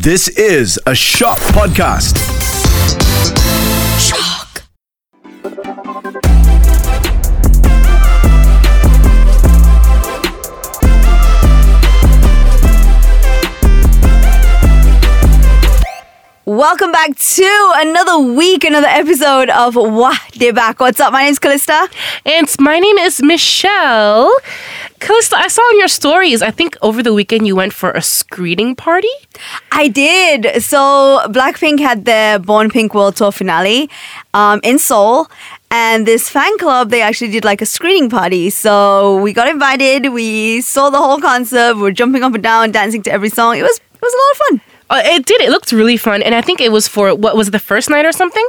This is a Shock Podcast. Shock. Welcome back to another week, another episode of Wah Daebak. What's up? My name's Callista. And my name is Michelle. Callista, I saw in your stories, I think over the weekend you went for a screening party. I did. So Blackpink had their Born Pink World Tour finale um, in Seoul. And this fan club, they actually did like a screening party. So we got invited. We saw the whole concert. We were jumping up and down, dancing to every song. It was it was a lot of fun. Uh, it did. It looked really fun. And I think it was for, what was it, the first night or something?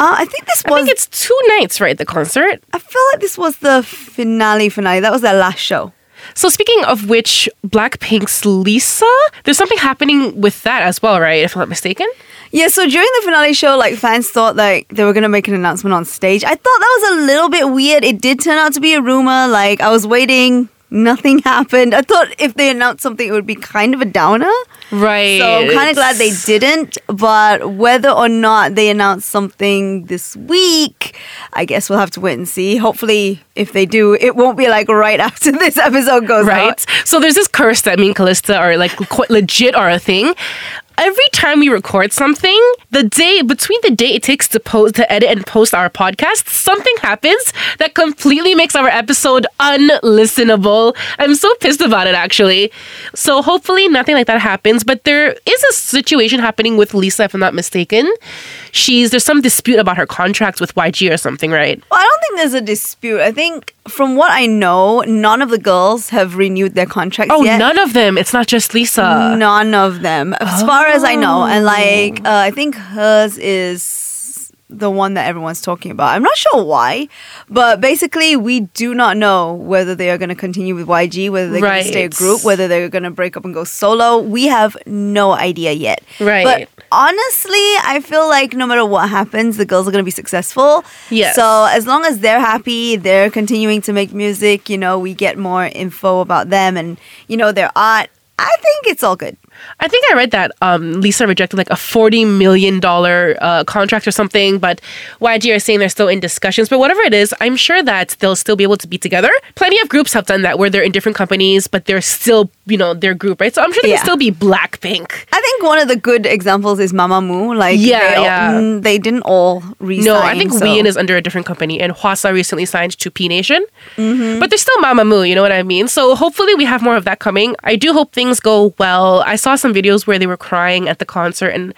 Uh, I think this was. I think it's two nights, right? The concert. I feel like this was the finale. Finale. That was their last show. So speaking of which, Blackpink's Lisa, there's something happening with that as well, right? If I'm not mistaken. Yeah. So during the finale show, like fans thought like they were gonna make an announcement on stage. I thought that was a little bit weird. It did turn out to be a rumor. Like I was waiting. Nothing happened. I thought if they announced something, it would be kind of a downer. Right. So I'm kind of glad they didn't. But whether or not they announce something this week, I guess we'll have to wait and see. Hopefully, if they do, it won't be like right after this episode goes Right. out. So there's this curse that me and Callista are like quite legit are a thing. Every time we record something, the day between the day it takes to post to edit and post our podcast, something happens that completely makes our episode unlistenable. I'm so pissed about it actually. So hopefully nothing like that happens. But there is a situation happening with Lisa, if I'm not mistaken. She's there's some dispute about her contract with YG or something, right? Well, I don't think there's a dispute. I think, from what I know, none of the girls have renewed their contracts Oh, yet. none of them. It's not just Lisa. None of them, as far as I know. And like, uh, I think hers is the one that everyone's talking about. I'm not sure why, but basically, we do not know whether they are going to continue with YG, whether they're going to stay a group, whether they're going to break up and go solo. We have no idea yet. Right. But honestly, I feel like no matter what happens, the girls are going to be successful. Yes. So as long as they're happy, they're continuing to make music, you know, we get more info about them and, you know, their art. I think it's all good. I think I read that um, Lisa rejected like a forty million dollar uh, contract or something, but YG are saying they're still in discussions. But whatever it is, I'm sure that they'll still be able to be together. Plenty of groups have done that where they're in different companies, but they're still you know their group, right? So I'm sure they Yeah. can still be Blackpink. I think one of the good examples is Mamamoo. Like, Yeah, they, all- yeah. mm, they didn't all resign. No, I think so. Wheein is under a different company, and Hwasa recently signed to P Nation. Mm-hmm. But they're still Mamamoo, you know what I mean? So hopefully we have more of that coming. I do hope things go well. I saw some videos where they were crying at the concert, and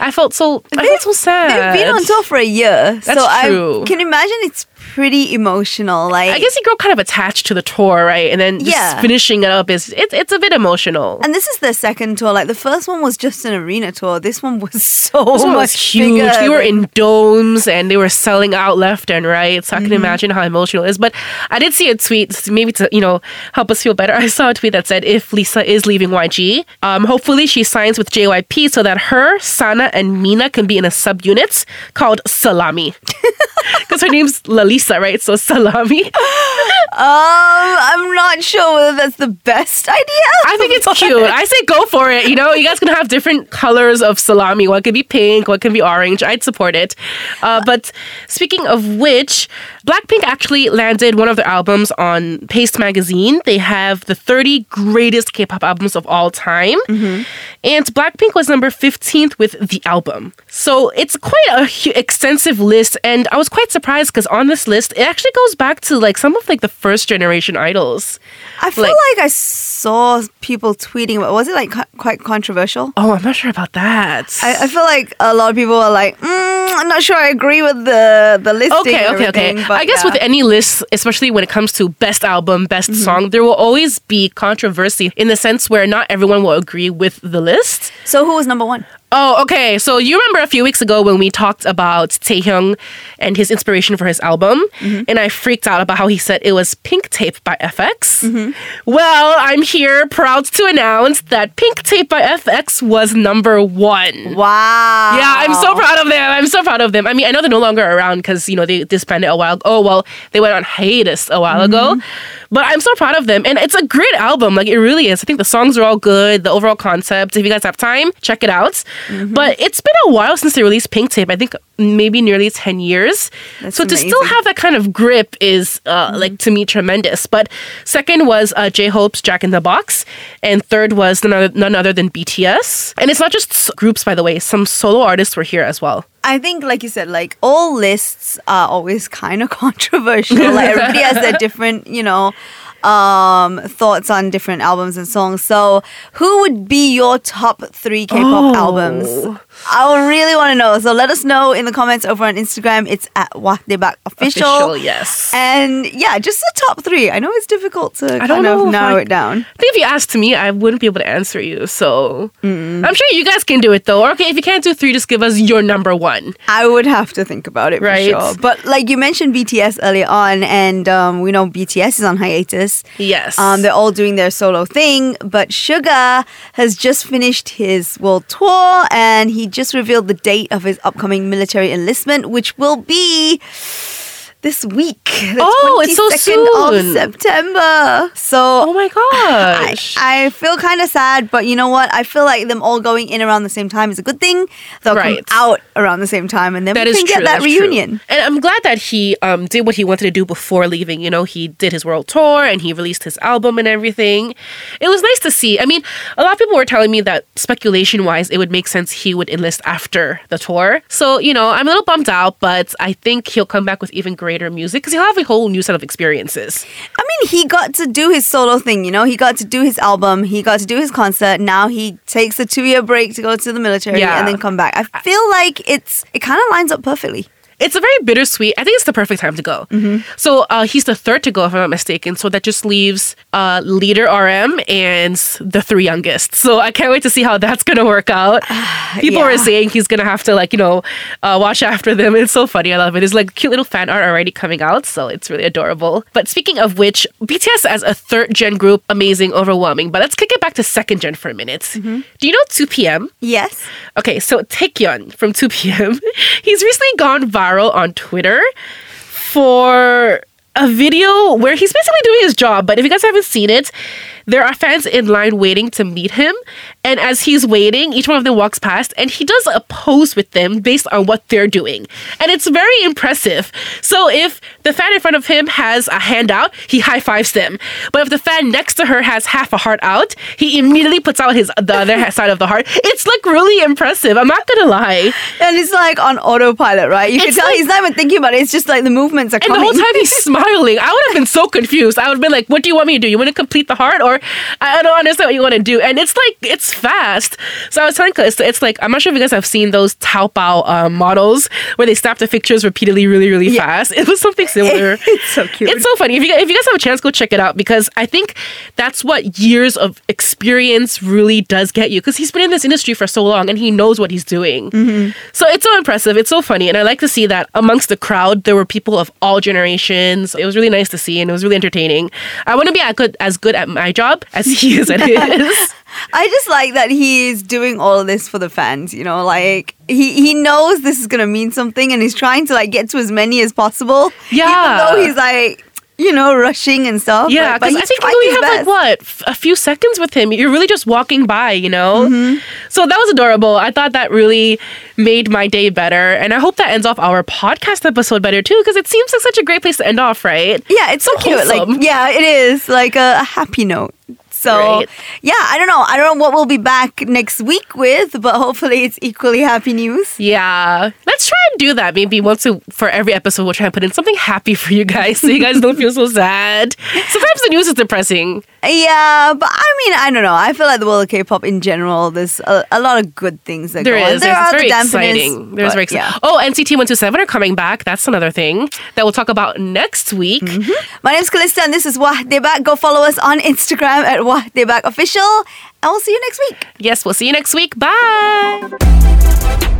I felt so. I felt so sad. They've been on tour for a year, That's so true. I can imagine it's pretty emotional. Like, I guess you grow kind of attached to the tour, right? And then just Yeah. finishing it up is it's it's a bit emotional. and this is their second tour. Like the first one was just an arena tour. This one was so one much was huge. bigger. They were in domes and they were selling out left and right. So I can Mm-hmm. imagine how emotional it is. But I did see a tweet, maybe to you know help us feel better. I saw a tweet that said if Lisa is leaving YG, um, hopefully she signs with JYP so that her, Sana, and Mina can be in a subunit called Salami. Because her name's Lalisa, right? So Salami. Um, I'm not sure whether that's the best idea. I think it's cute. I say go for it. You know, you guys can have different colors of salami. One can be pink, one can be orange. I'd support it. Uh, but speaking of which, Blackpink actually landed one of their albums on Paste magazine. They have the 30 greatest K-pop albums of all time, and Blackpink was number 15th with the album. So it's quite a extensive list, and I was quite surprised because on this list, it actually goes back to like some of like the first generation idols. I feel like- like, I saw people tweeting about. Was it like co- quite controversial? Oh, I'm not sure about that. I, I feel like a lot of people are like, mm, I'm not sure I agree with the the listing. okay, okay, okay. but I guess yeah. with any list, especially when it comes to best album, best song, there will always be controversy in the sense where not everyone will agree with the list. So who was number one? Oh, okay. So you remember a few weeks ago when we talked about Taehyung and his inspiration for his album, mm-hmm. and I freaked out about how he said it was Pink Tape by FX. Mm-hmm. Well, I'm here proud to announce that Pink Tape by FX was number one. Wow. Yeah, I'm so proud of them. I'm so proud of them. I mean, I know they're no longer around because you know they disbanded a while. Oh well, they went on hiatus a while ago, mm-hmm. but I'm so proud of them, and it's a great album. Like it really is. I think the songs are all good. The overall concept. If you guys have time, check it out. Mm-hmm. But it's been a while since they released Pink Tape. I think maybe nearly 10 years. That's so to still have that kind of grip is, uh, like, to me, tremendous. But second was uh, J Hope's Jack in the Box. And third was none other, none other than BTS. And it's not just s- groups, by the way, some solo artists were here as well. I think, like you said, like all lists are always kind of controversial. like everybody has their different, you know, um, thoughts on different albums and songs. So, who would be your top three K-pop Oh. albums? I really want to know. So let us know in the comments over on Instagram. It's at Wah Daebak official. Official, yes. And yeah, just the top three. I know it's difficult to I kind don't know of narrow I- it down. I think if you asked me, I wouldn't be able to answer you. So I'm sure you guys can do it though. Or okay, if you can't do three, just give us your number one. I would have to think about it Right. for sure. But like you mentioned BTS earlier on, and um, we know BTS is on hiatus. Yes. Um, they're all doing their solo thing, but Suga has just finished his world tour and he just revealed the date of his upcoming military enlistment, which will be this week. The Oh, it's so 22nd soon. of September. So oh my gosh. I feel kind of sad, but you know what? I feel like them all going in around the same time is a good thing. They'll Right. come out around the same time, and then That we can true. get that that's true. reunion. And I'm glad that he um, did what he wanted to do before leaving. You know, he did his world tour and he released his album and everything. It was nice to see. I mean, a lot of people were telling me that speculation wise, it would make sense he would enlist after the tour. So, you know, I'm a little bummed out, but I think he'll come back with even greater music because he'll have a whole new set of experiences. I mean, he got to do his solo thing, you know? He got to do his album, he got to do his concert. Now he takes a two year break to go to the military Yeah. and then come back. I feel like it's it kind of lines up perfectly. It's a very bittersweet. I think it's the perfect time to go. So uh, he's the third to go, if I'm not mistaken. So that just leaves uh, leader RM and the three youngest. So I can't wait to see how that's gonna work out. People Yeah. were saying he's gonna have to like you know uh, watch after them. It's so funny. I love it. There's like cute little fan art already coming out, so it's really adorable. But speaking of which, BTS as a third gen group, amazing, overwhelming. But let's kick it back to second gen for a minute. Do you know 2PM? Yes. Okay, so Taecyeon from 2PM, he's recently gone viral on Twitter for a video where he's basically doing his job. But if you guys haven't seen it, there are fans in line waiting to meet him. And as he's waiting, each one of them walks past and he does a pose with them based on what they're doing. And it's very impressive. So if the fan in front of him has a hand out, he high fives them. But if the fan next to her has half a heart out, he immediately puts out his the other side of the heart. It's like really impressive. I'm not gonna lie. And it's like on autopilot, right? You can tell like- he's not even thinking about it. It's just like the movements are And the whole time he's smiling. I would have been so confused. I would have been like, what do you want me to do? You want to complete the heart? Or I don't understand what you want to do. And it's like, it's fast. So I was telling Chris, it's like, I'm not sure if you guys have seen those Taobao um, models where they snap the pictures repeatedly really, really Yeah. fast. It was something similar. it's so cute. It's so funny. If you, if you guys have a chance, go check it out because I think that's what years of experience really does get you. Because he's been in this industry for so long and he knows what he's doing. So it's so impressive. It's so funny. And I like to see that amongst the crowd, there were people of all generations. It was really nice to see and it was really entertaining. I want to be as good, as good at my job as he is at his. I just like that he is doing all of this for the fans, you know, like he, he knows this is gonna mean something and he's trying to like get to as many as possible. Yeah. Even though he's like, you know, rushing and stuff. Yeah, because I think you trying only his have like what f- a few seconds with him. You're really just walking by, you know. Mm-hmm. So that was adorable. I thought that really made my day better, and I hope that ends off our podcast episode better too, because it seems like such a great place to end off, right? Yeah, it's so cute. wholesome. Like, yeah, it is like a, a happy note. So, Right. yeah, I don't know. I don't know what we'll be back next week with, but hopefully it's equally happy news. Yeah, let's try and do that. Maybe once a, for every episode, we'll try and put in something happy for you guys, so you guys don't feel so sad. Sometimes the news is depressing. Yeah, but I mean, I don't know. I feel like the world of K-pop in general, there's a, a lot of good things that There go on. There There's, are very the exciting. There's very exciting. yeah. Oh, NCT 127 are coming back. That's another thing that we'll talk about next week. Mm-hmm. My name's Callista and this is Wah Daebak. Go follow us on Instagram at Wah Daebak Official and we'll see you next week. Yes, we'll see you next week. Bye.